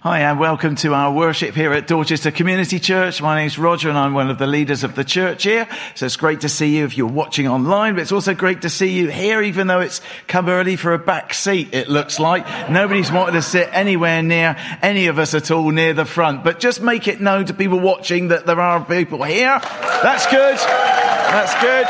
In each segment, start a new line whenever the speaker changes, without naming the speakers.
Hi, and welcome to our worship here at Dorchester Community Church. My name is Roger and I'm one of the leaders of the church here. So it's great to see you if you're watching online, but it's also great to see you here, even though it's come early for a back seat, it looks like. Nobody's wanted to sit anywhere near any of us at all near the front, but just make it known to people watching that there are people here. That's good. That's good.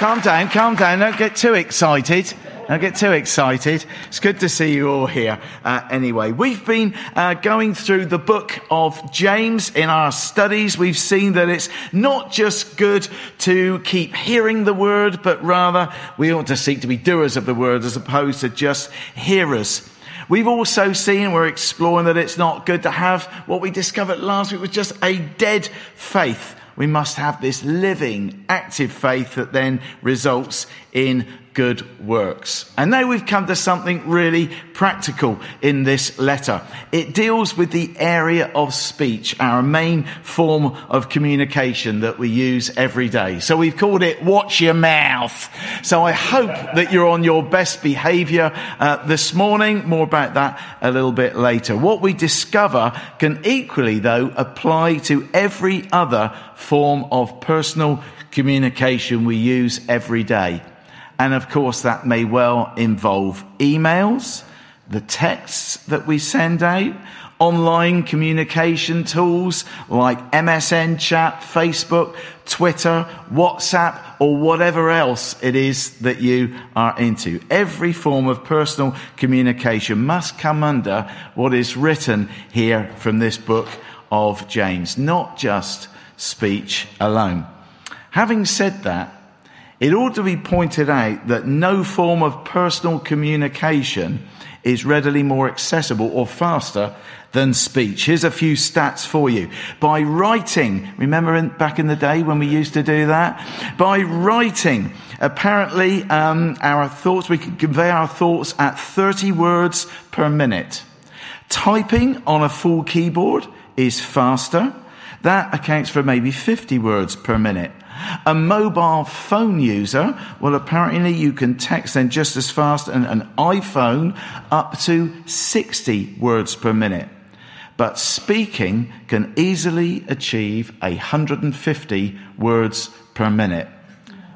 Calm down, calm down. Don't get too excited. Don't get too excited. It's good to see you all here. Uh, anyway, we've been uh, going through the book of James in our studies. We've seen that it's not just good to keep hearing the word, but rather we ought to seek to be doers of the word as opposed to just hearers. We've also seen, we're exploring that it's not good to have what we discovered last week was just a dead faith. We must have this living, active faith that then results in good works. And now we've come to something really practical in this letter. It deals with the area of speech, our main form of communication that we use every day. So we've called it watch your mouth. So I hope that you're on your best behavior uh, this morning. More about that a little bit later. What we discover can equally though apply to every other form of personal communication we use every day. And of course, that may well involve emails, the texts that we send out, online communication tools like MSN chat, Facebook, Twitter, WhatsApp, or whatever else it is that you are into. Every form of personal communication must come under what is written here from this book of James, not just speech alone. Having said that, it ought to be pointed out that no form of personal communication is readily more accessible or faster than speech. Here's a few stats for you. By writing, remember in, back in the day when we used to do that? By writing, apparently um, our thoughts, we can convey our thoughts at 30 words per minute. Typing on a full keyboard is faster. That accounts for maybe 50 words per minute. A mobile phone user, well, apparently you can text then just as fast and an iPhone up to 60 words per minute. But speaking can easily achieve 150 words per minute.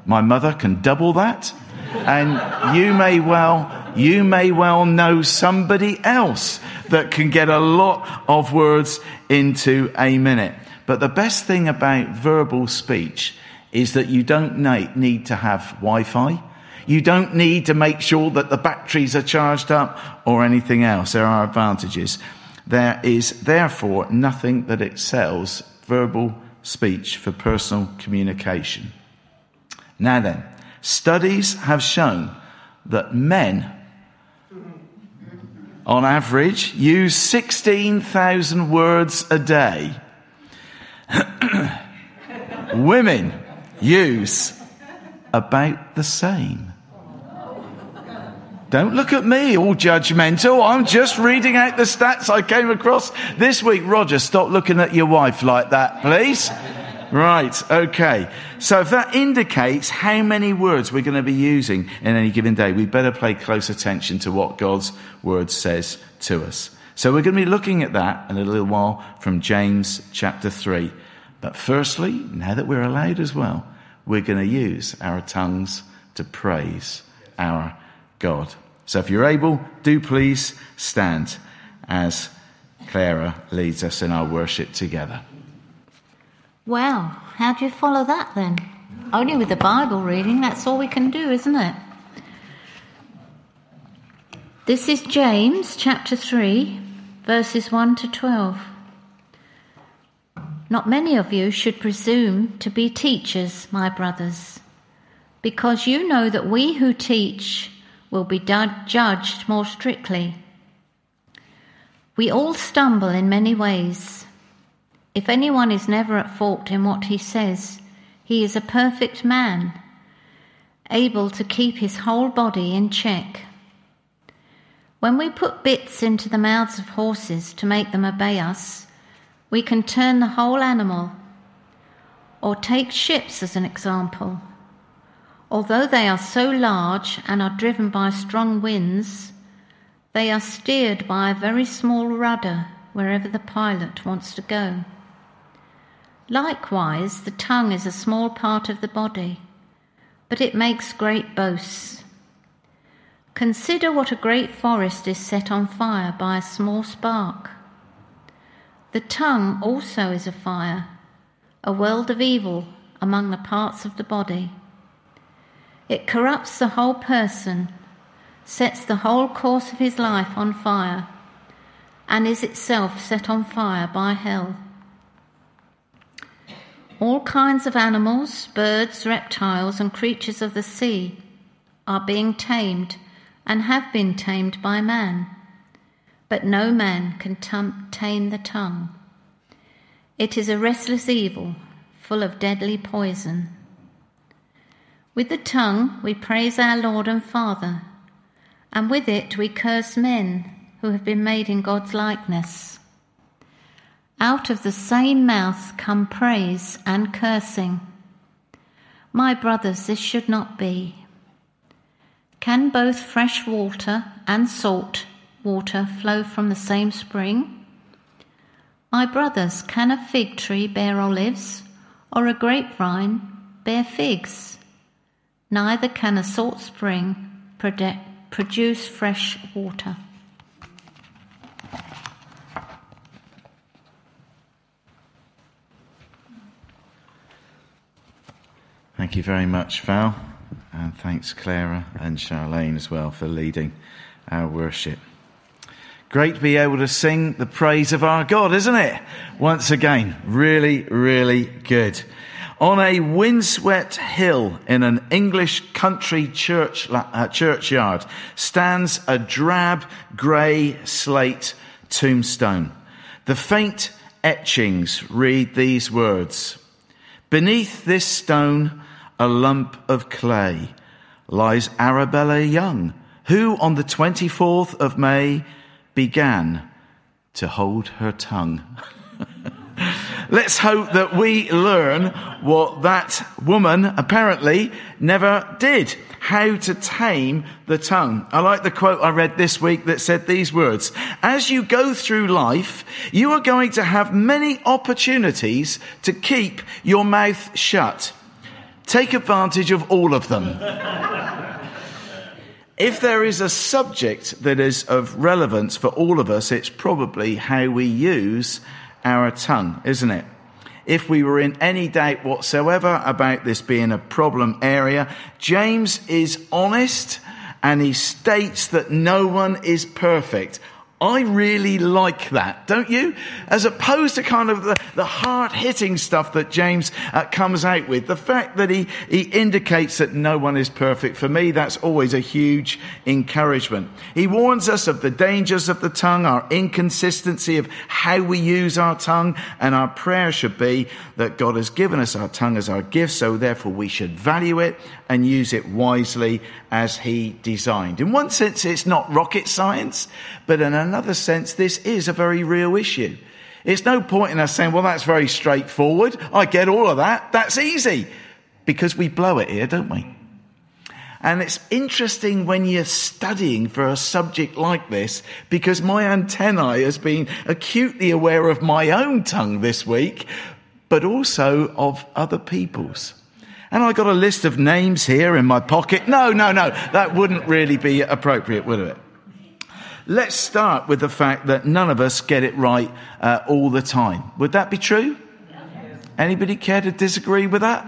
My mother can double that. And you may well, you may well know somebody else that can get a lot of words into a minute. But the best thing about verbal speech is that you don't need to have Wi-Fi. You don't need to make sure that the batteries are charged up or anything else. There are advantages. There is therefore nothing that excels verbal speech for personal communication. Now then, studies have shown that men on average use 16,000 words a day. Women use about the same. Don't look at me all judgmental. I'm just reading out the stats I came across this week. Roger, stop looking at your wife like that, please. Right, okay. So if that indicates how many words we're going to be using in any given day, we better pay close attention to what God's word says to us. So we're going to be looking at that in a little while from James chapter 3. But firstly, now that we're allowed as well, we're going to use our tongues to praise our God. So if you're able, do please stand as Clara leads us in our worship together.
Well, how do you follow that then? Only with the Bible reading, that's all we can do, isn't it? This is James chapter 3, verses 1 to 12. Not many of you should presume to be teachers, my brothers, because you know that we who teach will be judged more strictly. We all stumble in many ways. If anyone is never at fault in what he says, he is a perfect man, able to keep his whole body in check. When we put bits into the mouths of horses to make them obey us, we can turn the whole animal. Or take ships as an example. Although they are so large and are driven by strong winds, They are steered by a very small rudder wherever the pilot wants to go. Likewise, the tongue is a small part of the body, but it makes great boasts. Consider what a great forest is set on fire by a small spark. The tongue also is a fire, a world of evil among the parts of the body. It corrupts the whole person, sets the whole course of his life on fire, and is itself set on fire by hell. All kinds of animals, birds, reptiles, and creatures of the sea are being tamed and have been tamed by man but no man can tame the tongue. It is a restless evil, full of deadly poison. With the tongue we praise our Lord and Father, and with it we curse men who have been made in God's likeness. Out of the same mouth come praise and cursing. My brothers, this should not be. Can both fresh water and salt water flow from the same spring? My brothers, can a fig tree bear olives, or a grapevine bear figs? Neither can a salt spring produce fresh water.
Thank you very much, Val. And thanks, Clara and Charlene, as well, for leading our worship. Great to be able to sing the praise of our God, isn't it? Once again, really, really good. On a windswept hill in an English country church, uh, churchyard stands a drab grey slate tombstone. The faint etchings read these words. Beneath this stone, a lump of clay, lies Arabella Young, who on the 24th of May began to hold her tongue. Let's hope that we learn what that woman apparently never did. How to tame the tongue. I like the quote I read this week that said these words. As you go through life, you are going to have many opportunities to keep your mouth shut. Take advantage of all of them. If there is a subject that is of relevance for all of us, it's probably how we use our tongue, isn't it? If we were in any doubt whatsoever about this being a problem area, James is honest and he states that no one is perfect. I really like that, don't you? As opposed to kind of the, the hard hitting stuff that James uh, comes out with. The fact that he, he indicates that no one is perfect, for me, that's always a huge encouragement. He warns us of the dangers of the tongue, our inconsistency of how we use our tongue, and our prayer should be that God has given us our tongue as our gift, so therefore we should value it and use it wisely as he designed. In one sense, it's not rocket science, but in another sense, this is a very real issue. It's no point in us saying, well, that's very straightforward. I get all of that. That's easy. Because we blow it here, don't we? And it's interesting when you're studying for a subject like this because my antennae has been acutely aware of my own tongue this week, but also of other people's. And I got a list of names here in my pocket. No, no, no, that wouldn't really be appropriate, would it? Let's start with the fact that none of us get it right uh, all the time. Would that be true? Anybody care to disagree with that?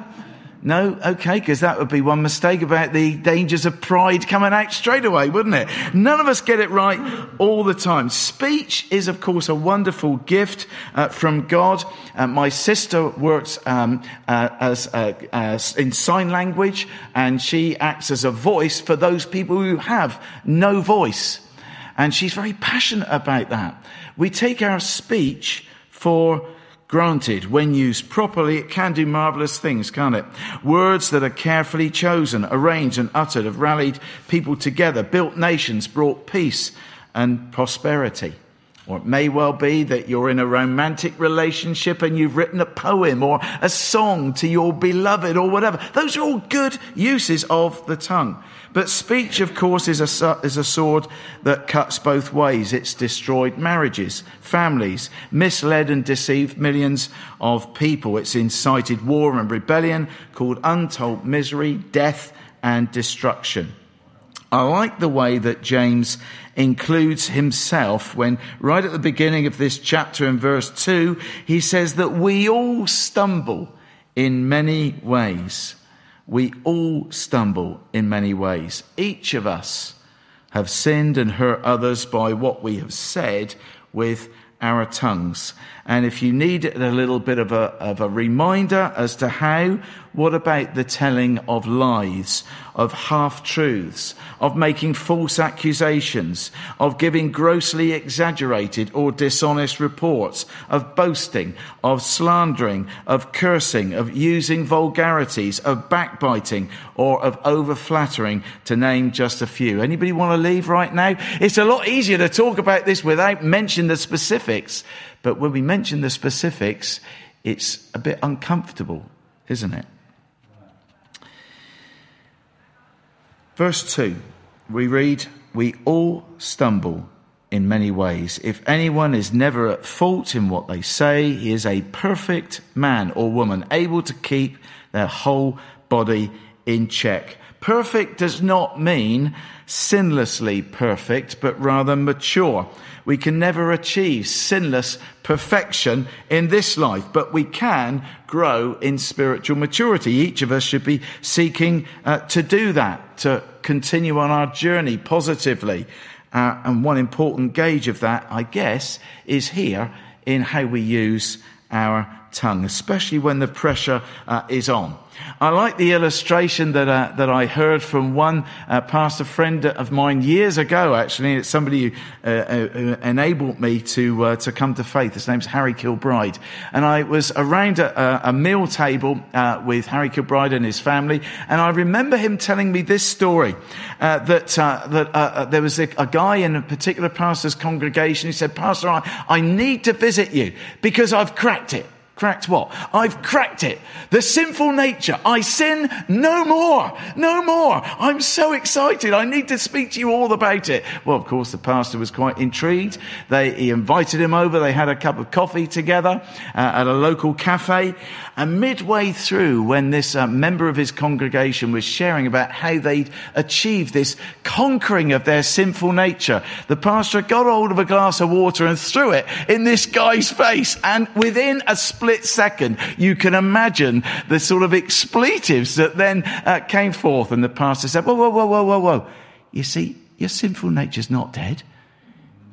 No? Okay, because that would be one mistake about the dangers of pride coming out straight away, wouldn't it? None of us get it right all the time. Speech is, of course, a wonderful gift uh, from God. Uh, my sister works um, uh, as, as in sign language, and she acts as a voice for those people who have no voice. And she's very passionate about that. We take our speech for granted. When used properly, it can do marvelous things, can't it? Words that are carefully chosen, arranged and uttered have rallied people together, built nations, brought peace and prosperity. Or it may well be that you're in a romantic relationship and you've written a poem or a song to your beloved or whatever. Those are all good uses of the tongue. But speech, of course, is a, is a sword that cuts both ways. It's destroyed marriages, families, misled and deceived millions of people. It's incited war and rebellion, called untold misery, death, and destruction. I like the way that James includes himself when right at the beginning of this chapter in verse 2, he says that we all stumble in many ways. We all stumble in many ways. Each of us have sinned and hurt others by what we have said with our tongues. And if you need a little bit of a, of a reminder as to how, what about the telling of lies, of half truths, of making false accusations, of giving grossly exaggerated or dishonest reports, of boasting, of slandering, of cursing, of using vulgarities, of backbiting, or of over flattering, to name just a few. Anybody want to leave right now? It's a lot easier to talk about this without mentioning the specifics. But when we mention the specifics, it's a bit uncomfortable, isn't it? Verse 2, we read, We all stumble in many ways. If anyone is never at fault in what they say, he is a perfect man or woman, able to keep their whole body in check. Perfect does not mean sinlessly perfect, but rather mature. We can never achieve sinless perfection in this life, but we can grow in spiritual maturity. Each of us should be seeking uh, to do that, to continue on our journey positively. Uh, and one important gauge of that, I guess, is here in how we use our tongue, especially when the pressure uh, is on. I like the illustration that uh, that I heard from one uh, pastor friend of mine years ago. Actually, it's somebody who, uh, uh, who enabled me to uh, to come to faith. His name's Harry Kilbride, and I was around a, a meal table with Harry Kilbride and his family, and I remember him telling me this story that that there was a, a, guy in a particular pastor's congregation. He said, "Pastor, I, I need to visit you because I've cracked it." Cracked what? I've cracked it. The sinful nature. I sin no more. No more. I'm so excited. I need to speak to you all about it. Well, of course, the pastor was quite intrigued. They, he invited him over. They had a cup of coffee together uh, at a local cafe. And midway through, when this uh, member of his congregation was sharing about how they'd achieved this conquering of their sinful nature, the pastor got hold of a glass of water and threw it in this guy's face. And within a split split second, you can imagine the sort of expletives that then uh, came forth. And the pastor said, whoa, whoa, whoa, whoa, whoa, whoa. You see, your sinful nature's not dead.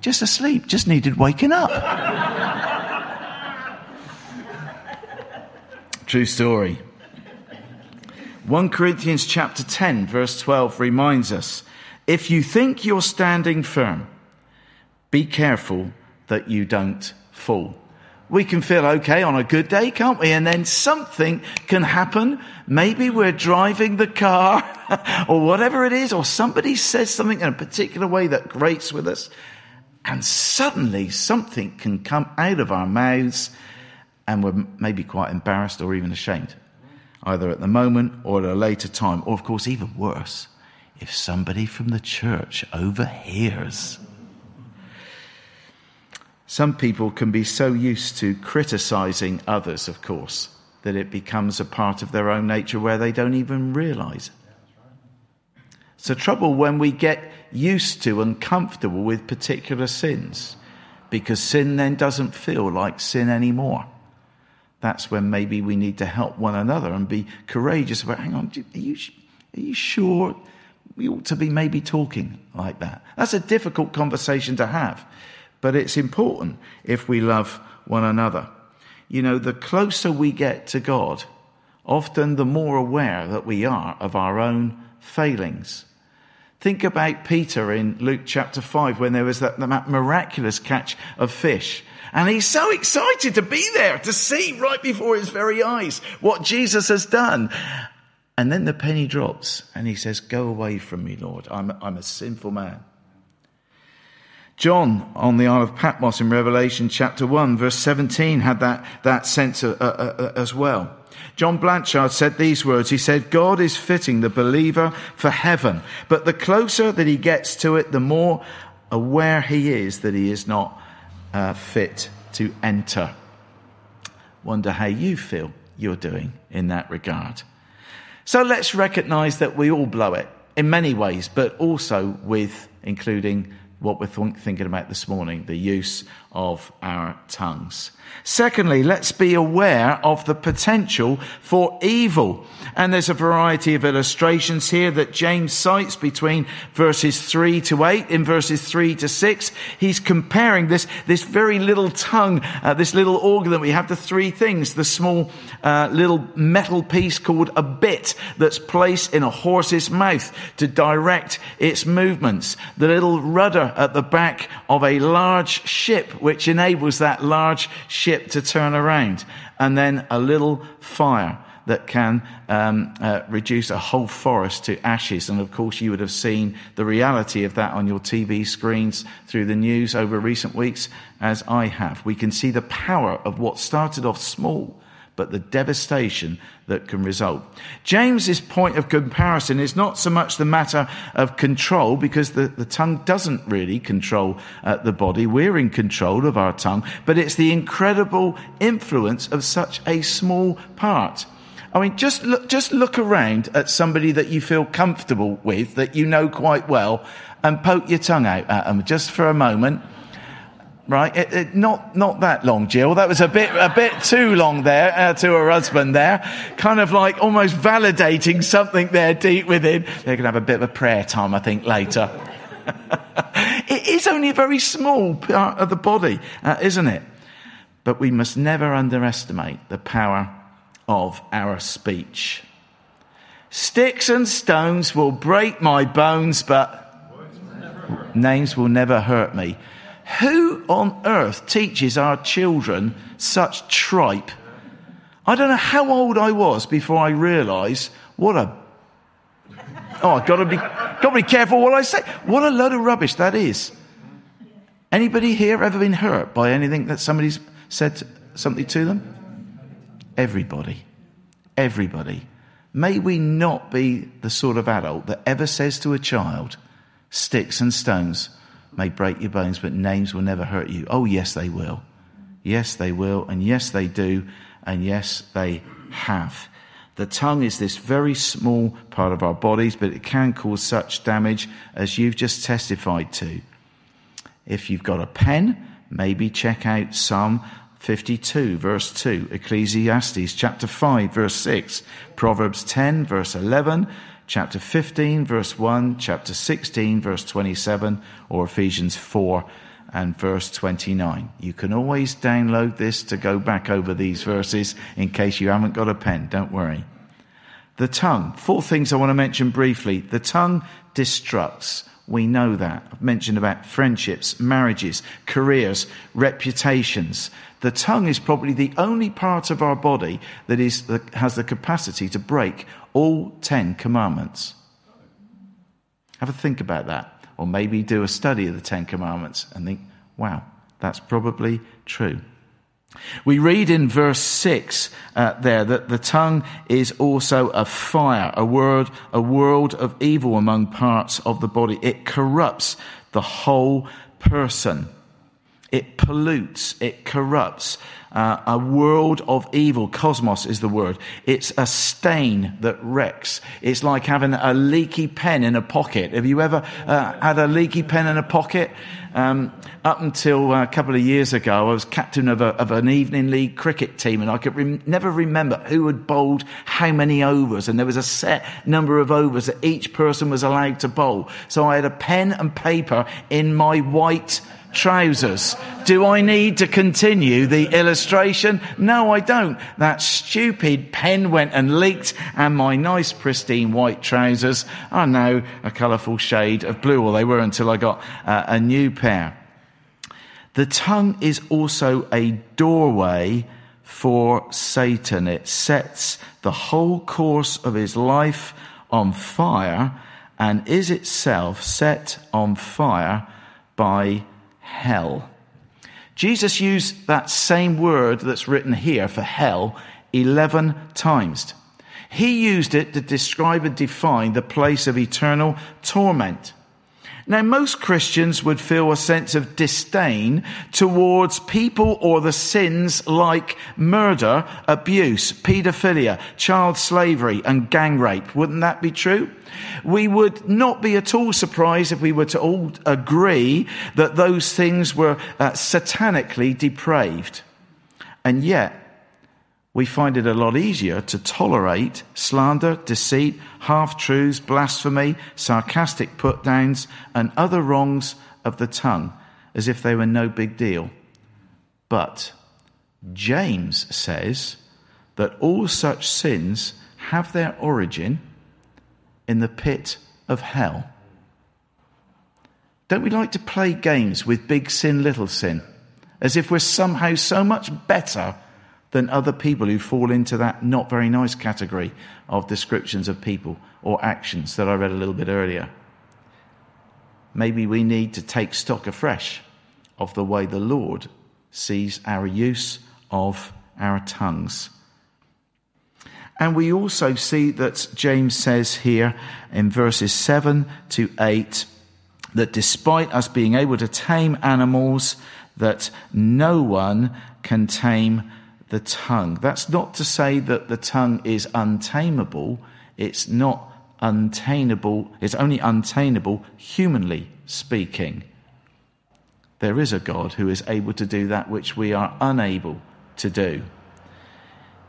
Just asleep, just needed waking up. True story. 1 Corinthians chapter 10 verse 12 reminds us, if you think you're standing firm, be careful that you don't fall we can feel okay on a good day, can't we? And then something can happen. Maybe we're driving the car or whatever it is, or somebody says something in a particular way that grates with us. And suddenly something can come out of our mouths and we're maybe quite embarrassed or even ashamed, either at the moment or at a later time. Or of course, even worse, if somebody from the church overhears some people can be so used to criticizing others, of course, that it becomes a part of their own nature where they don't even realize it. It's a trouble when we get used to and comfortable with particular sins because sin then doesn't feel like sin anymore. That's when maybe we need to help one another and be courageous about, hang on, are you, are you sure we ought to be maybe talking like that? That's a difficult conversation to have but it's important if we love one another. You know, the closer we get to God, often the more aware that we are of our own failings. Think about Peter in Luke chapter 5 when there was that, that, miraculous catch of fish. And he's so excited to be there, to see right before his very eyes what Jesus has done. And then the penny drops and he says, Go away from me, Lord. I'm, I'm a sinful man. John on the Isle of Patmos in Revelation chapter 1 verse 17 had that, that sense uh, uh, uh, as well. John Blanchard said these words. He said, God is fitting the believer for heaven, but the closer that he gets to it, the more aware he is that he is not uh, fit to enter. Wonder how you feel you're doing in that regard. So let's recognize that we all blow it in many ways, but also with including what we're th- thinking about this morning, the use of our tongues. Secondly, let's be aware of the potential for evil. And there's a variety of illustrations here that James cites between verses 3 to 8. In verses 3 to 6, he's comparing this, this very little tongue, uh, this little organ that we have, the three things. The small uh, little metal piece called a bit that's placed in a horse's mouth to direct its movements. The little rudder at the back of a large ship which enables that large ship to turn around. And then a little fire that can um, uh, reduce a whole forest to ashes. And of course, you would have seen the reality of that on your TV screens through the news over recent weeks, as I have. We can see the power of what started off small but the devastation that can result. James's point of comparison is not so much the matter of control, because the, the tongue doesn't really control uh, the body. We're in control of our tongue, but it's the incredible influence of such a small part. I mean, just look, just look around at somebody that you feel comfortable with, that you know quite well, and poke your tongue out at them just for a moment right? It, it, not not that long, Jill. That was a bit a bit too long there uh, to her husband there, kind of like almost validating something there deep within. They're going to have a bit of a prayer time, I think, later. it is only a very small part of the body, uh, isn't it? But we must never underestimate the power of our speech. Sticks and stones will break my bones, but names will never hurt me. Who on earth teaches our children such tripe? I don't know how old I was before I realised what a oh, I've got to be got to be careful what I say. What a load of rubbish that is. Anybody here ever been hurt by anything that somebody's said something to them? Everybody, everybody. May we not be the sort of adult that ever says to a child, "Sticks and stones may break your bones, but names will never hurt you. Oh, yes, they will. Yes, they will. And yes, they do. And yes, they have. The tongue is this very small part of our bodies, but it can cause such damage as you've just testified to. If you've got a pen, maybe check out Psalm 52 verse 2, Ecclesiastes chapter 5 verse 6, Proverbs 10 verse 11, chapter 15, verse 1, chapter 16, verse 27, or Ephesians 4 and verse 29. You can always download this to go back over these verses in case you haven't got a pen. Don't worry. The tongue. Four things I want to mention briefly. The tongue destructs. We know that. I've mentioned about friendships, marriages, careers, reputations. The tongue is probably the only part of our body that is, that has the capacity to break all Ten Commandments. Have a think about that. Or maybe do a study of the Ten Commandments and think, wow, that's probably true. We read in verse 6 uh, there that the tongue is also a fire, a word, a world of evil among parts of the body. It corrupts the whole person. It pollutes, it corrupts. Uh, a world of evil. Cosmos is the word. It's a stain that wrecks. It's like having a leaky pen in a pocket. Have you ever uh, had a leaky pen in a pocket? Um, up until a couple of years ago, I was captain of, a, of an evening league cricket team, and I could never remember who had bowled how many overs. And there was a set number of overs that each person was allowed to bowl. So I had a pen and paper in my white trousers. Do I need to continue the illustration? No, I don't. That stupid pen went and leaked and my nice pristine white trousers are now a colourful shade of blue, or they were until I got uh, a new pair. The tongue is also a doorway for Satan. It sets the whole course of his life on fire and is itself set on fire by hell. Jesus used that same word that's written here for hell 11 times. He used it to describe and define the place of eternal torment. Now, most Christians would feel a sense of disdain towards people or the sins like murder, abuse, paedophilia, child slavery, and gang rape. Wouldn't that be true? We would not be at all surprised if we were to all agree that those things were uh, satanically depraved. And yet, we find it a lot easier to tolerate slander, deceit, half truths, blasphemy, sarcastic put downs, and other wrongs of the tongue as if they were no big deal. But James says that all such sins have their origin in the pit of hell. Don't we like to play games with big sin, little sin, as if we're somehow so much better than other people who fall into that not very nice category of descriptions of people or actions that I read a little bit earlier. Maybe we need to take stock afresh of the way the Lord sees our use of our tongues. And we also see that James says here in verses 7 to 8 that despite us being able to tame animals, that no one can tame the tongue. That's not to say that the tongue is untamable. It's not untainable. It's only untainable humanly speaking. There is a God who is able to do that which we are unable to do.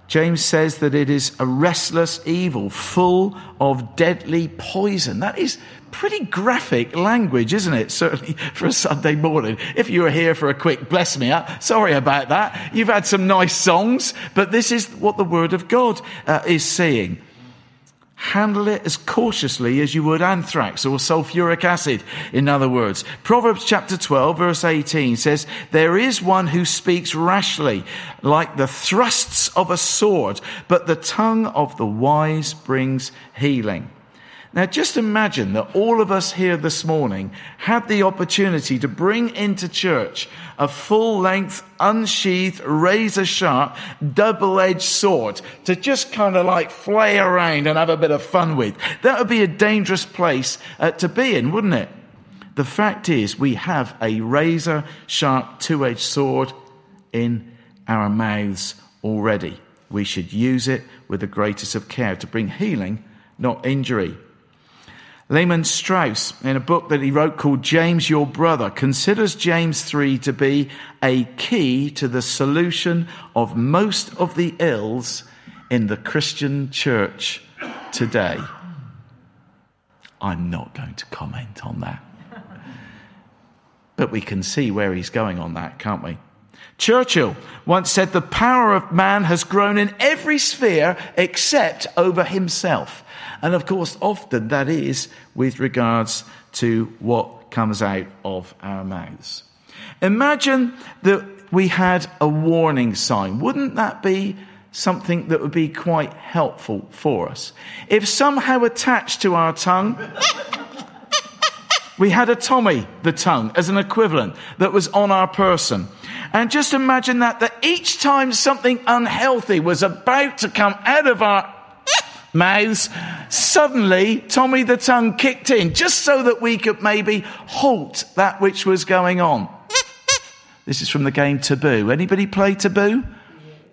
James says that it is a restless evil full of deadly poison. That is pretty graphic language, isn't it? Certainly for a Sunday morning. If you were here for a quick bless me up, sorry about that. You've had some nice songs, but this is what the Word of God uh, is saying. Handle it as cautiously as you would anthrax or sulfuric acid, in other words. Proverbs chapter 12 verse 18 says, There is one who speaks rashly, like the thrusts of a sword, but the tongue of the wise brings healing. Now just imagine that all of us here this morning had the opportunity to bring into church a full length, unsheathed, razor sharp, double edged sword to just kind of like flay around and have a bit of fun with. That would be a dangerous place uh, to be in, wouldn't it? The fact is we have a razor sharp, two edged sword in our mouths already. We should use it with the greatest of care to bring healing, not injury. Lehman Strauss, in a book that he wrote called James Your Brother, considers James 3 to be a key to the solution of most of the ills in the Christian church today. I'm not going to comment on that. But we can see where he's going on that, can't we? Churchill once said the power of man has grown in every sphere except over himself. And of course, often that is with regards to what comes out of our mouths. Imagine that we had a warning sign. Wouldn't that be something that would be quite helpful for us? If somehow attached to our tongue, we had a Tommy the tongue as an equivalent that was on our person. And just imagine that, that each time something unhealthy was about to come out of our mouths, suddenly Tommy the tongue kicked in just so that we could maybe halt that which was going on. This is from the game Taboo. Anybody play Taboo?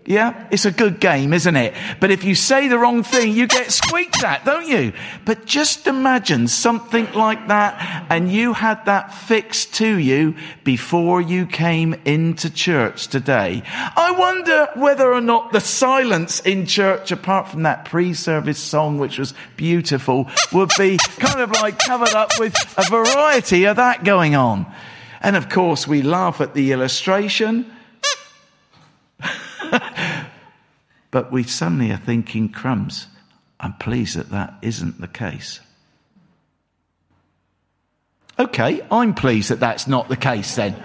Yeah, it's a good game, isn't it? But if you say the wrong thing, you get squeaked at, don't you? But just imagine something like that and you had that fixed to you before you came into church today. I wonder whether or not the silence in church, apart from that pre-service song, which was beautiful, would be kind of like covered up with a variety of that going on. And of course, we laugh at the illustration. but we suddenly are thinking, crumbs, I'm pleased that that isn't the case. Okay, I'm pleased that that's not the case then.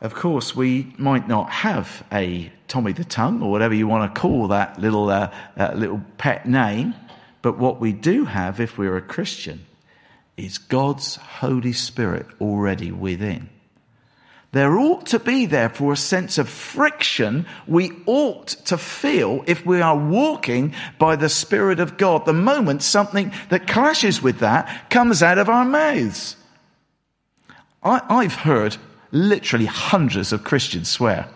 of course, we might not have a Tommy the Tongue or whatever you want to call that little, uh, uh, little pet name, but what we do have if we're a Christian is God's Holy Spirit already within. There ought to be, therefore, a sense of friction we ought to feel if we are walking by the Spirit of God. The moment something that clashes with that comes out of our mouths. I, have heard literally hundreds of Christians swear.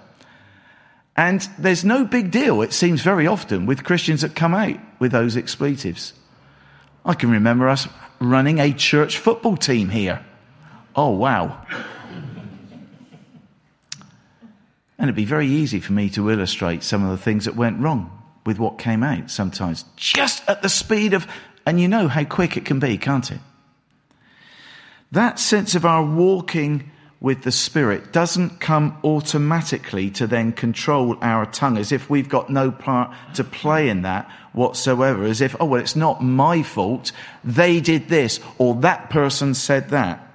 And there's no big deal, it seems very often, with Christians that come out with those expletives. I can remember us running a church football team here. Oh, wow. And it'd be very easy for me to illustrate some of the things that went wrong with what came out sometimes, just at the speed of, and you know how quick it can be, can't it? That sense of our walking with the Spirit doesn't come automatically to then control our tongue as if we've got no part to play in that whatsoever, as if, oh, well, it's not my fault. They did this or that person said that.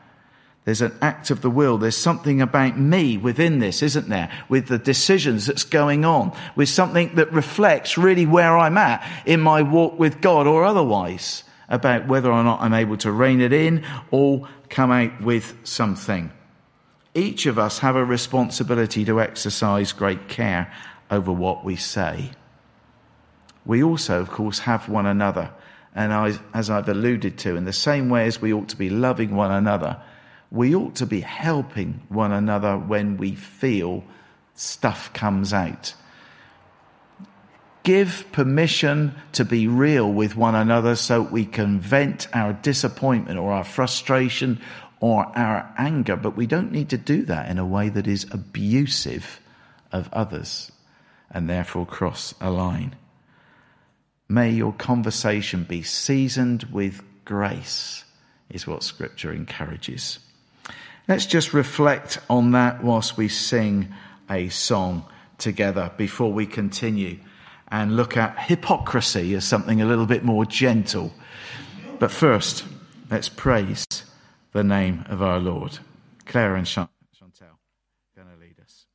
There's an act of the will. There's something about me within this, isn't there? With the decisions that's going on, with something that reflects really where I'm at in my walk with God or otherwise about whether or not I'm able to rein it in or come out with something. Each of us have a responsibility to exercise great care over what we say. We also, of course, have one another. And I, as I've alluded to, in the same way as we ought to be loving one another, we ought to be helping one another when we feel stuff comes out. Give permission to be real with one another so we can vent our disappointment or our frustration or our anger, but we don't need to do that in a way that is abusive of others and therefore cross a line. May your conversation be seasoned with grace, is what Scripture encourages. Let's just reflect on that whilst we sing a song together before we continue and look at hypocrisy as something a little bit more gentle. But first, let's praise the name of our Lord. Claire and Chantel going to lead us.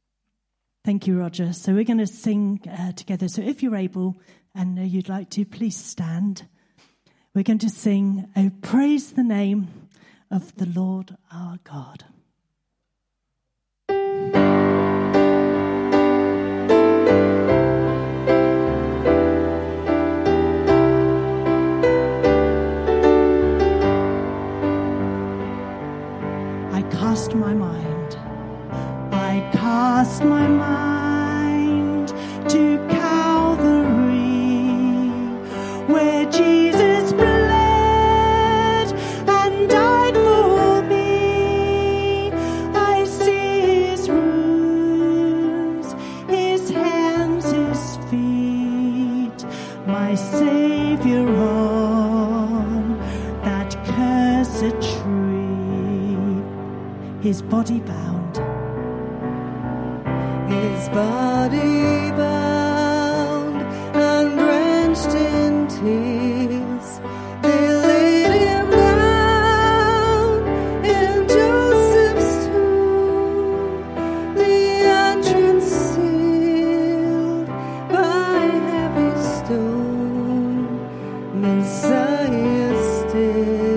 Thank you, Roger. So we're going to sing uh, together. So if you're able and you'd like to, please stand. We're going to sing, Oh, praise the name of the Lord our God. I cast my mind, I cast my mind to his body bound.
His body bound and drenched in tears. They laid him down in Joseph's tomb, the by heavy stone. Messiah still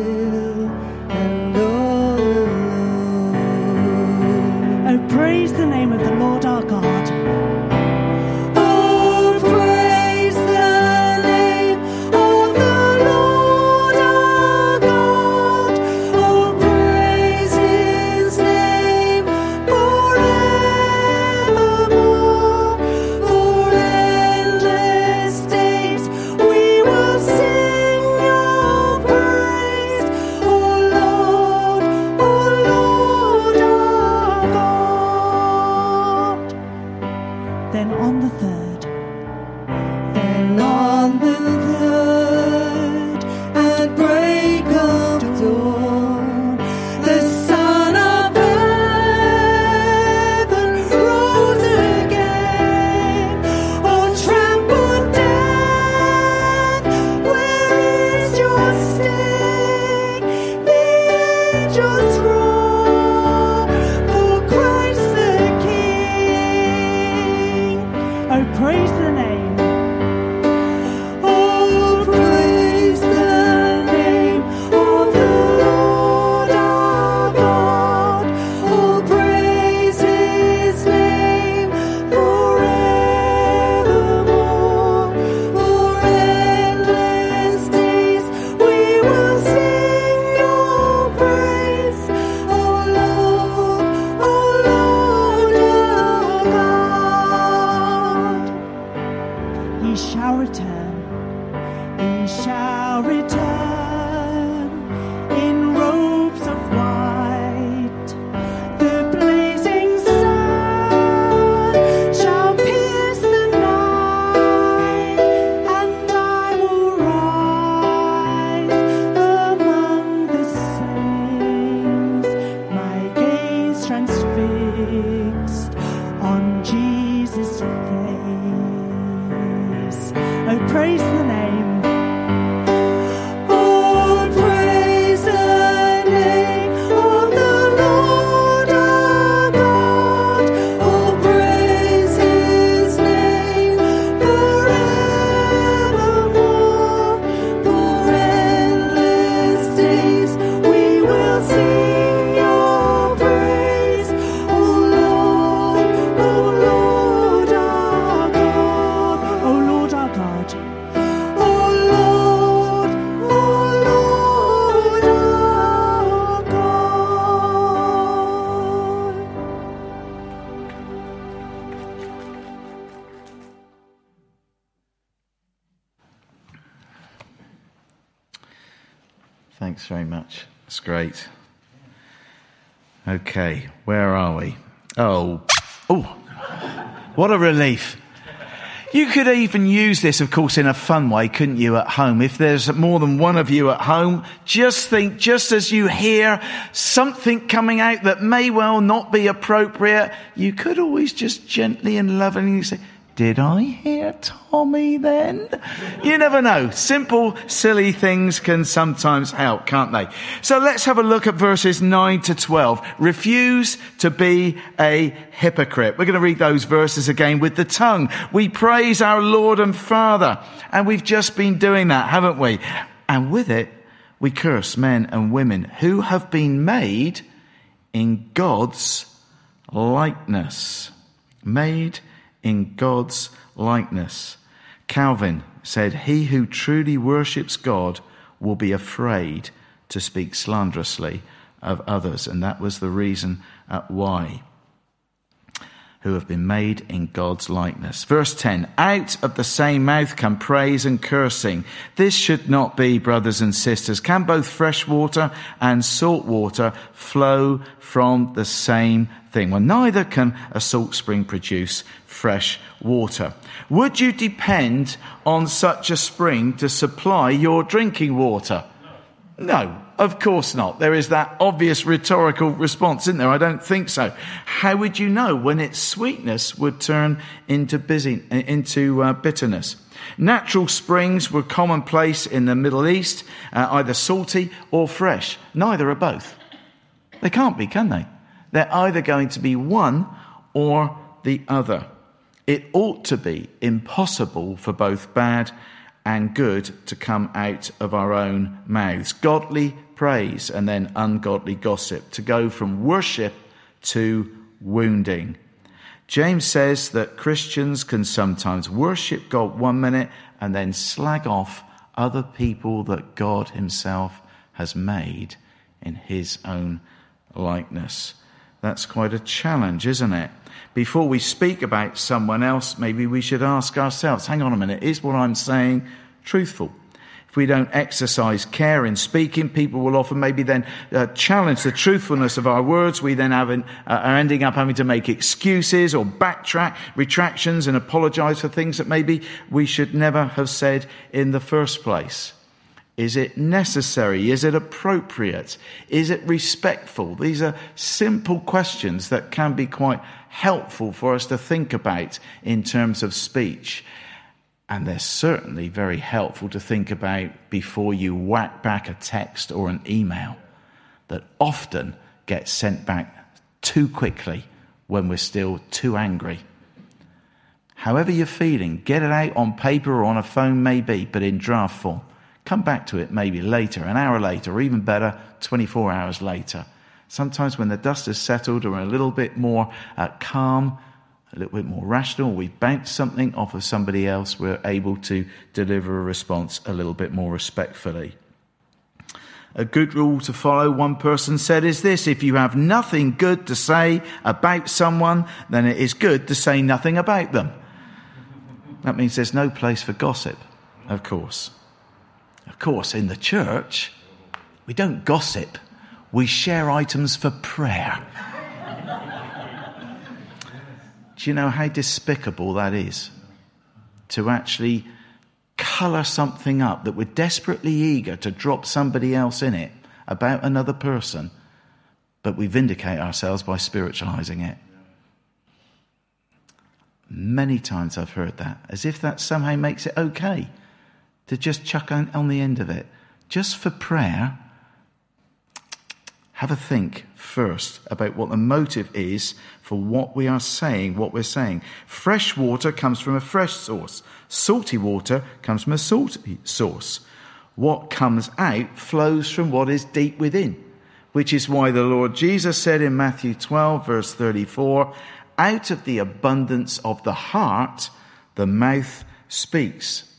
Shall return. He shall return. Relief. You could even use this, of course, in a fun way, couldn't you, at home? If there's more than one of you at home, just think, just as you hear something coming out that may well not be appropriate, you could always just gently and lovingly say, did I hear Tommy then? You never know. Simple, silly things can sometimes help, can't they? So let's have a look at verses 9 to 12. Refuse to be a hypocrite. We're going to read those verses again with the tongue. We praise our Lord and Father. And we've just been doing that, haven't we? And with it, we curse men and women who have been made in God's likeness. Made in God's likeness. Calvin said, He who truly worships God will be afraid to speak slanderously of others. And that was the reason why. Who have been made in God's likeness. Verse 10 Out of the same mouth come praise and cursing. This should not be, brothers and sisters. Can both fresh water and salt water flow from the same thing? Well, neither can a salt spring produce fresh water. Would you depend on such a spring to supply your drinking water? No, of course not. There is that obvious rhetorical response, isn't there? I don't think so. How would you know when its sweetness would turn into, busy, into uh, bitterness? Natural springs were commonplace in the Middle East, uh, either salty or fresh. Neither are both. They can't be, can they? They're either going to be one or the other. It ought to be impossible for both bad and good to come out of our own mouths. Godly praise and then ungodly gossip, to go from worship to wounding. James says that Christians can sometimes worship God one minute and then slag off other people that God Himself has made in His own likeness. That's quite a challenge, isn't it? Before we speak about someone else, maybe we should ask ourselves hang on a minute, is what I'm saying truthful? If we don't exercise care in speaking, people will often maybe then uh, challenge the truthfulness of our words. We then an, uh, are ending up having to make excuses or backtrack, retractions and apologize for things that maybe we should never have said in the first place. Is it necessary? Is it appropriate? Is it respectful? These are simple questions that can be quite helpful for us to think about in terms of speech. And they're certainly very helpful to think about before you whack back a text or an email that often gets sent back too quickly when we're still too angry. However you're feeling, get it out on paper or on a phone, maybe, but in draft form. Come back to it maybe later, an hour later, or even better, 24 hours later. Sometimes when the dust has settled or a little bit more uh, calm, a little bit more rational, we bounce something off of somebody else, we're able to deliver a response a little bit more respectfully. A good rule to follow, one person said, is this if you have nothing good to say about someone, then it is good to say nothing about them. That means there's no place for gossip, of course. Of course, in the church, we don't gossip, we share items for prayer. Do you know how despicable that is? To actually colour something up that we're desperately eager to drop somebody else in it about another person but we vindicate ourselves by spiritualising it. Many times I've heard that, as if that somehow makes it okay to just chuck on, on the end of it. Just for prayer, have a think first about what the motive is for what we are saying, what we're saying. Fresh water comes from a fresh source. Salty water comes from a salty source. What comes out flows from what is deep within, which is why the Lord Jesus said in Matthew 12 verse 34, out of the abundance of the heart, the mouth speaks.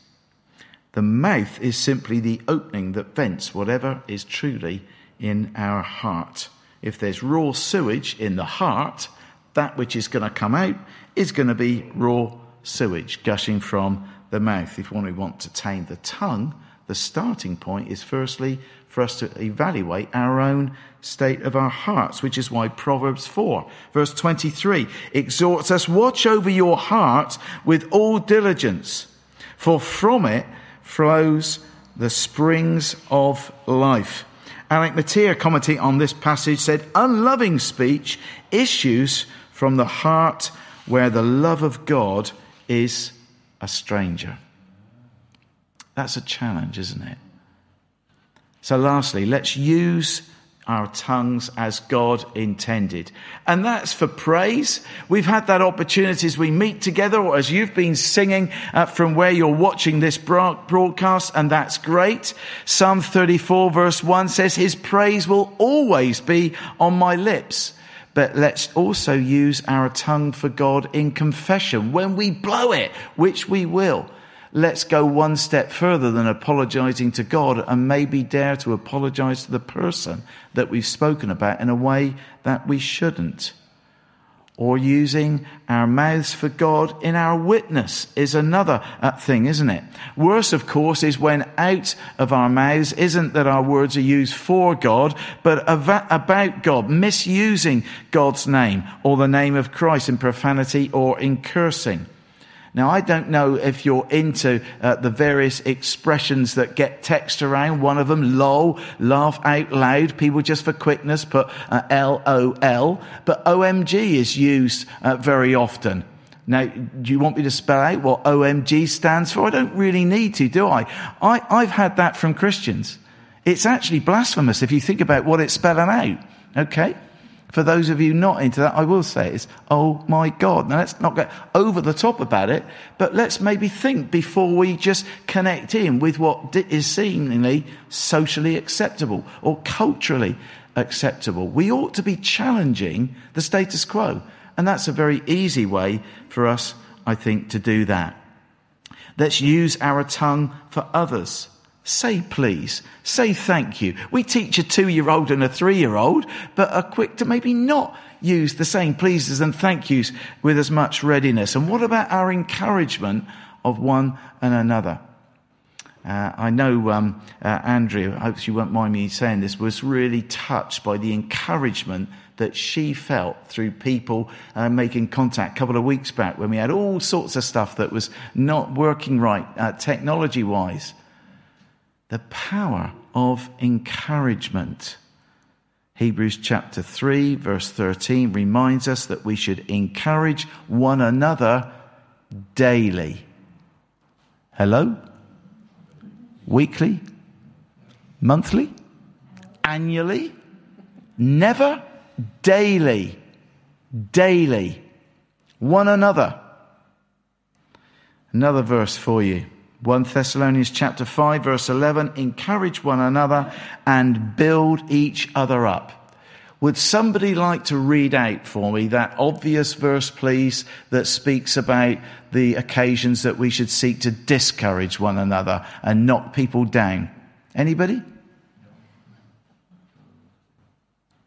The mouth is simply the opening that vents whatever is truly in our heart. If there's raw sewage in the heart, that which is going to come out is going to be raw sewage gushing from the mouth. If we want to tame the tongue, the starting point is firstly for us to evaluate our own state of our hearts, which is why Proverbs 4, verse 23, exhorts us watch over your heart with all diligence, for from it flows the springs of life. Alec Motyer, commenting on this passage, said, Unloving speech issues from the heart where the love of God is a stranger. That's a challenge, isn't it? So, lastly, let's use our tongues as God intended. And that's for praise. We've had that opportunity as we meet together or as you've been singing uh, from where you're watching this broadcast, and that's great. Psalm 34 verse 1 says, His praise will always be on my lips. But let's also use our tongue for God in confession. When we blow it, which we will, let's go one step further than apologizing to God and maybe dare to apologize to the person that we've spoken about in a way that we shouldn't. Or using our mouths for God in our witness is another uh, thing, isn't it? Worse, of course, is when out of our mouths isn't that our words are used for God, but about God, misusing God's name or the name of Christ in profanity or in cursing. Now, I don't know if you're into uh, the various expressions that get text around. One of them, lol, laugh out loud. People just for quickness put uh, LOL. But OMG is used uh, very often. Now, do you want me to spell out what OMG stands for? I don't really need to, do I? I I've had that from Christians. It's actually blasphemous if you think about what it's spelling out. Okay? For those of you not into that, I will say is, oh my God. Now let's not get over the top about it, but let's maybe think before we just connect in with what is seemingly socially acceptable or culturally acceptable. We ought to be challenging the status quo. And that's a very easy way for us, I think, to do that. Let's use our tongue for others. Say please. Say thank you. We teach a two year old and a three year old, but are quick to maybe not use the same pleases and thank yous with as much readiness. And what about our encouragement of one and another? Uh, I know um, uh, Andrew, I hope you won't mind me saying this, was really touched by the encouragement that she felt through people uh, making contact a couple of weeks back when we had all sorts of stuff that was not working right uh, technology wise the power of encouragement. Hebrews chapter 3, verse 13 reminds us that we should encourage one another daily. Hello? Weekly? Monthly? Annually? Never? Daily. Daily. One another. Another verse for you. 1 Thessalonians chapter 5 verse 11, encourage one another and build each other up. Would somebody like to read out for me that obvious verse, please, that speaks about the occasions that we should seek to discourage one another and knock people down? Anybody?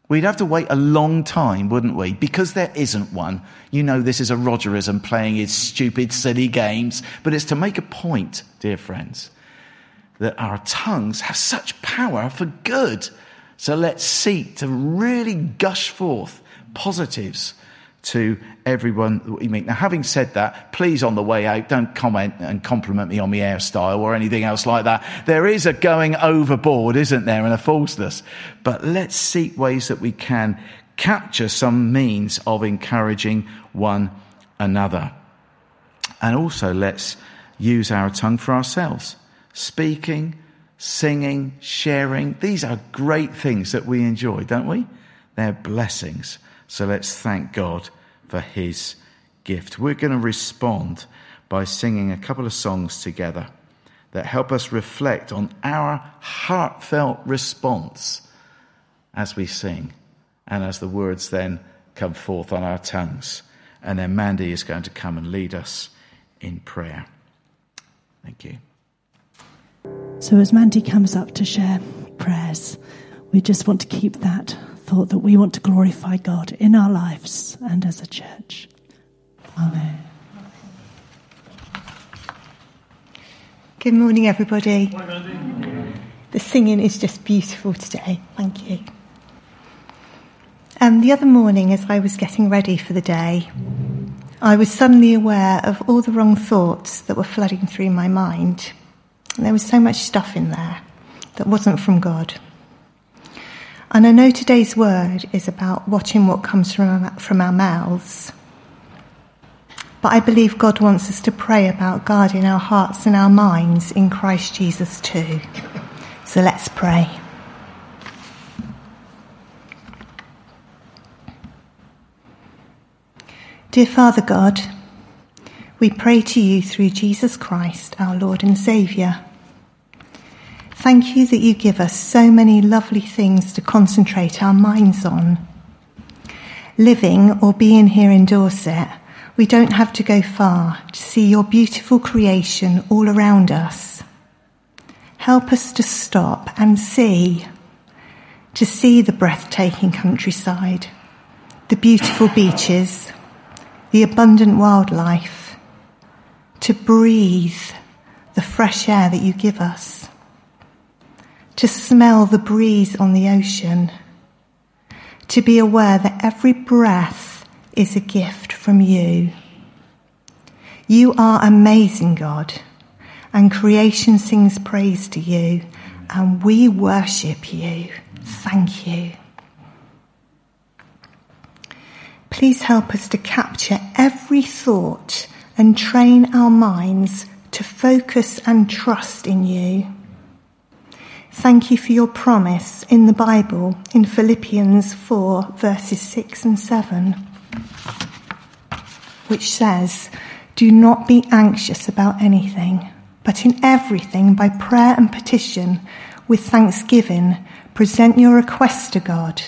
We'd have to wait a long time, wouldn't we? Because there isn't one. You know, this is a Rogerism playing his stupid, silly games, but it's to make a point, dear friends, that our tongues have such power for good. So let's seek to really gush forth positives to everyone that we meet. Now, having said that, please on the way out, don't comment and compliment me on my hairstyle or anything else like that. There is a going overboard, isn't there, and a falseness. But let's seek ways that we can capture some means of encouraging one another. And also let's use our tongue for ourselves. Speaking, singing, sharing. These are great things that we enjoy, don't we? They're blessings. So let's thank God for his gift. We're going to respond by singing a couple of songs together that help us reflect on our heartfelt response as we sing and as the words then come forth on our tongues. And then Mandy is going to come and lead us in prayer. Thank you.
So, as Mandy comes up to share prayers, we just want to keep that thought that we want to glorify God in our lives and as a church. Amen.
Good morning, everybody. The singing is just beautiful today. Thank you. Um, the other morning, as I was getting ready for the day, I was suddenly aware of all the wrong thoughts that were flooding through my mind. And there was so much stuff in there that wasn't from God. And I know today's word is about watching what comes from our, from our mouths. But I believe God wants us to pray about guarding our hearts and our minds in Christ Jesus too. So let's pray. Dear Father God, we pray to you through Jesus Christ, our Lord and Saviour. Thank you that you give us so many lovely things to concentrate our minds on. Living or being here in Dorset, we don't have to go far to see your beautiful creation all around us. Help us to stop and see, to see the breathtaking countryside, the beautiful beaches, the abundant wildlife, to breathe the fresh air that you give us, to smell the breeze on the ocean, to be aware that every breath is a gift from you. You are amazing, God, and creation sings praise to you, and we worship you. Thank you. Please help us to capture every thought and train our minds to focus and trust in you. Thank you for your promise in the Bible in Philippians 4, verses 6 and 7, which says, Do not be anxious about anything, but in everything, by prayer and petition, with thanksgiving, present your requests to God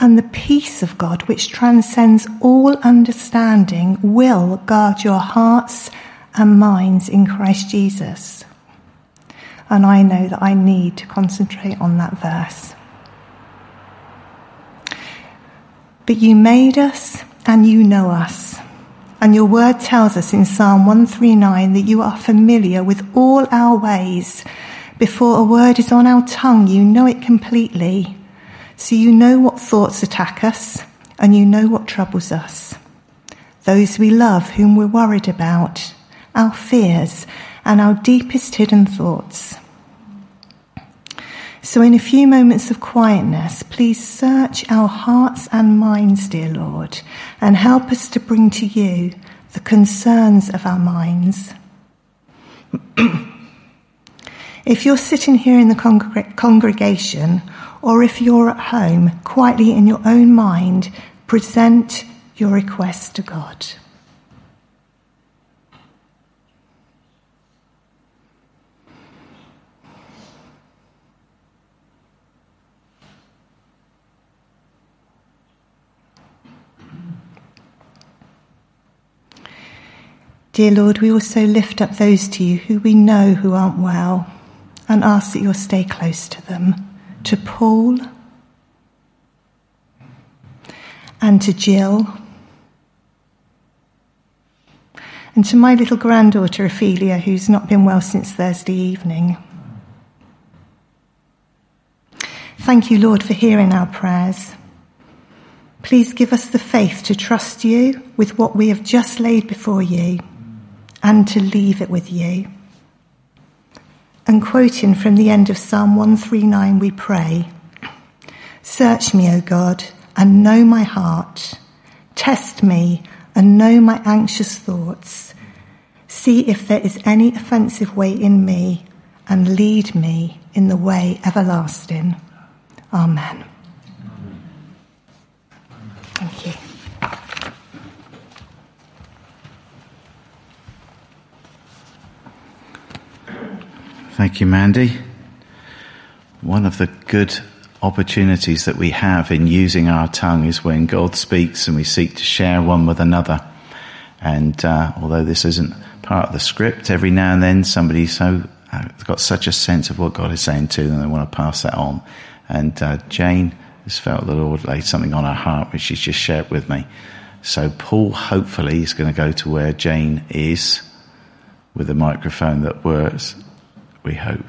and the peace of God, which transcends all understanding, will guard your hearts and minds in Christ Jesus. And I know that I need to concentrate on that verse. But you made us and you know us. And your word tells us in Psalm 139 that you are familiar with all our ways. Before a word is on our tongue, you know it completely. So you know what thoughts attack us and you know what troubles us. Those we love, whom we're worried about, our fears and our deepest hidden thoughts. So in a few moments of quietness, please search our hearts and minds, dear Lord, and help us to bring to you the concerns of our minds. if you're sitting here in the congre- congregation or if you're at home, quietly in your own mind, present your request to God. Dear Lord, we also lift up those to you who we know who aren't well and ask that you'll stay close to them to Paul and to Jill and to my little granddaughter Ophelia, who's not been well since Thursday evening. Thank you, Lord, for hearing our prayers. Please give us the faith to trust you with what we have just laid before you and to leave it with you. And quoting from the end of Psalm 139, we pray Search me, O God, and know my heart. Test me and know my anxious thoughts. See if there is any offensive way in me and lead me in the way everlasting. Amen. Thank you.
Thank you, Mandy. One of the good opportunities that we have in using our tongue is when God speaks and we seek to share one with another. And uh, although this isn't part of the script, every now and then somebody so uh, got such a sense of what God is saying to them, they want to pass that on. And uh, Jane has felt the Lord laid something on her heart, which she's just shared with me. So Paul hopefully is going to go to where Jane is with a microphone that works. We hope.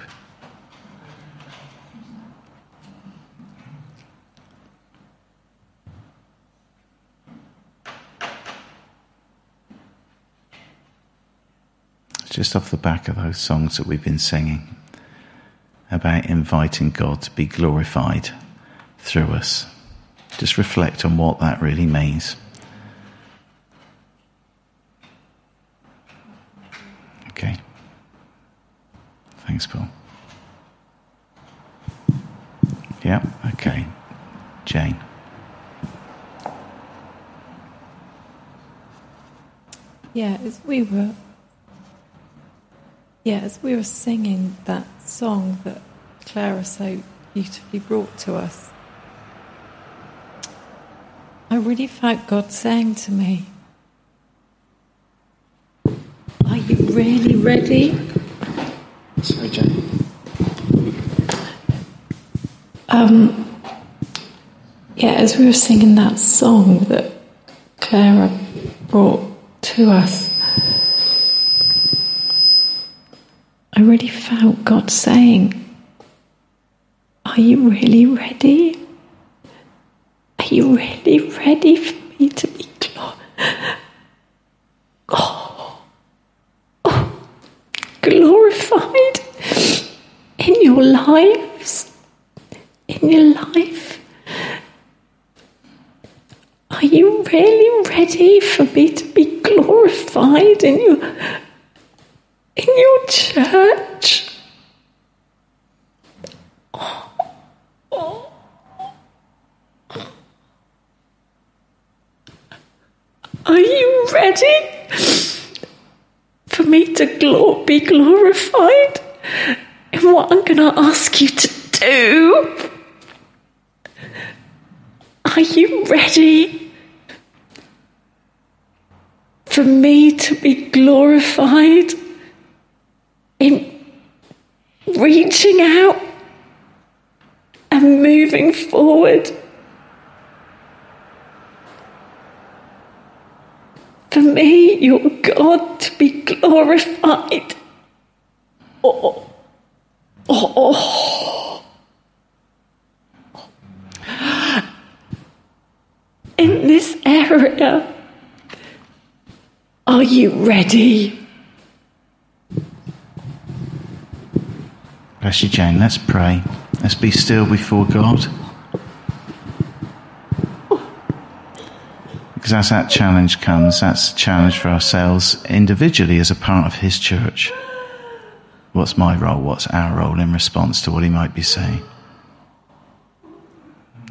just off the back of those songs that we've been singing about inviting God to be glorified through us. Just reflect on what that really means. Okay. Thanks, Paul. Yeah, okay. Jane.
Yeah, as we were yeah, as we were singing that song that Clara so beautifully brought to us, I really felt God saying to me, Are you really ready? Um, yeah, as we were singing that song that Clara brought to us, I really felt God saying, Are you really ready? Are you really ready for me to be oh, oh, glorified in your lives? Your life? Are you really ready for me to be glorified in your in your church? Are you ready for me to glor- be glorified in what I'm going to ask you to do? Are you ready for me to be glorified in reaching out and moving forward? For me, your God to be glorified. Oh, oh, oh. oh. In this area, are you ready?
Bless you, Jane. Let's pray. Let's be still before God. Because as that challenge comes, that's a challenge for ourselves individually as a part of His church. What's my role? What's our role in response to what He might be saying?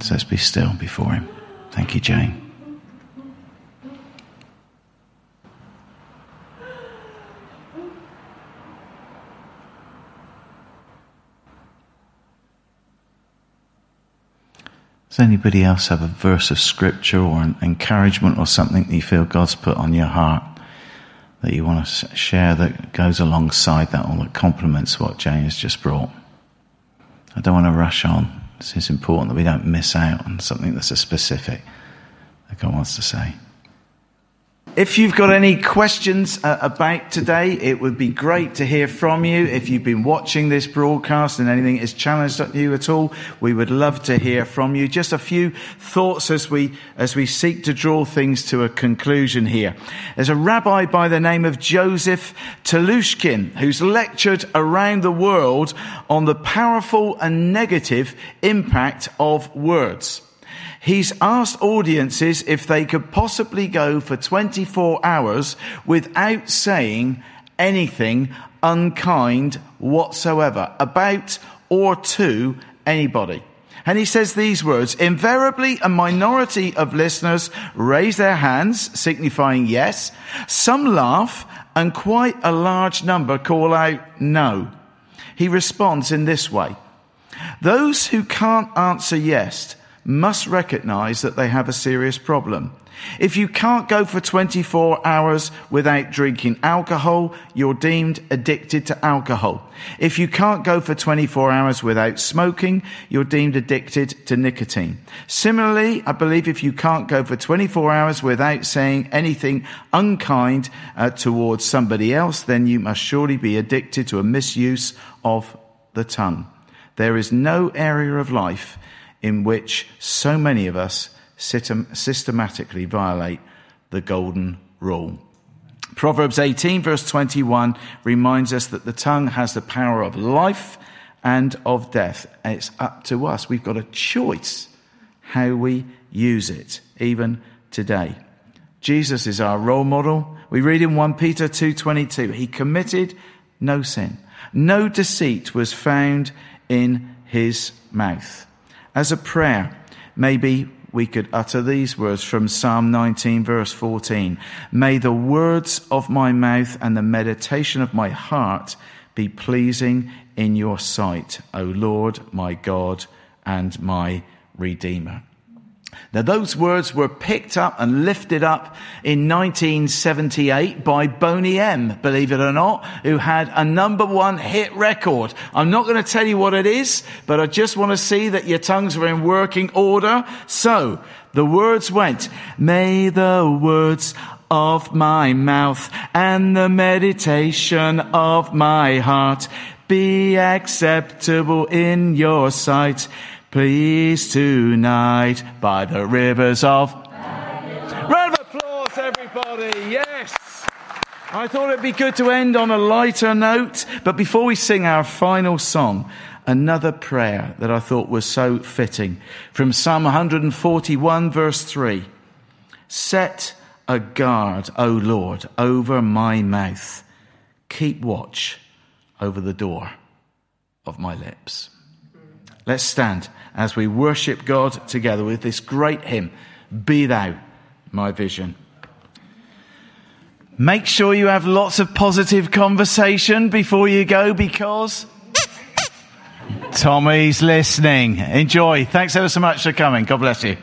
So let's be still before Him. Thank you, Jane. Does anybody else have a verse of scripture or an encouragement or something that you feel God's put on your heart that you want to share that goes alongside that or that complements what Jane has just brought? I don't want to rush on. It's important that we don't miss out on something that's a specific that God wants to say. If you've got any questions uh, about today, it would be great to hear from you. If you've been watching this broadcast and anything has challenged you at all, we would love to hear from you. Just a few thoughts as we, as we seek to draw things to a conclusion here. There's a rabbi by the name of Joseph Telushkin who's lectured around the world on the powerful and negative impact of words. He's asked audiences if they could possibly go for 24 hours without saying anything unkind whatsoever about or to anybody. And he says these words, invariably a minority of listeners raise their hands, signifying yes. Some laugh and quite a large number call out no. He responds in this way. Those who can't answer yes must recognize that they have a serious problem. If you can't go for 24 hours without drinking alcohol, you're deemed addicted to alcohol. If you can't go for 24 hours without smoking, you're deemed addicted to nicotine. Similarly, I believe if you can't go for 24 hours without saying anything unkind uh, towards somebody else, then you must surely be addicted to a misuse of the tongue. There is no area of life in which so many of us systematically violate the golden rule. Proverbs 18 verse 21 reminds us that the tongue has the power of life and of death. It's up to us. We've got a choice how we use it, even today. Jesus is our role model. We read in 1 Peter 2.22, he committed no sin. No deceit was found in his mouth. As a prayer, maybe we could utter these words from Psalm 19 verse 14. May the words of my mouth and the meditation of my heart be pleasing in your sight, O Lord, my God and my Redeemer. Now, those words were picked up and lifted up in 1978 by Boney M, believe it or not, who had a number one hit record. I'm not going to tell you what it is, but I just want to see that your tongues are in working order. So, the words went, May the words of my mouth and the meditation of my heart be acceptable in your sight Please tonight by the rivers of. Round of applause, everybody. Yes. I thought it'd be good to end on a lighter note, but before we sing our final song, another prayer that I thought was so fitting from Psalm 141 verse 3. Set a guard, O Lord, over my mouth. Keep watch over the door of my lips. Let's stand as we worship God together with this great hymn, Be Thou My Vision. Make sure you have lots of positive conversation before you go because Tommy's listening. Enjoy. Thanks ever so much for coming. God bless you.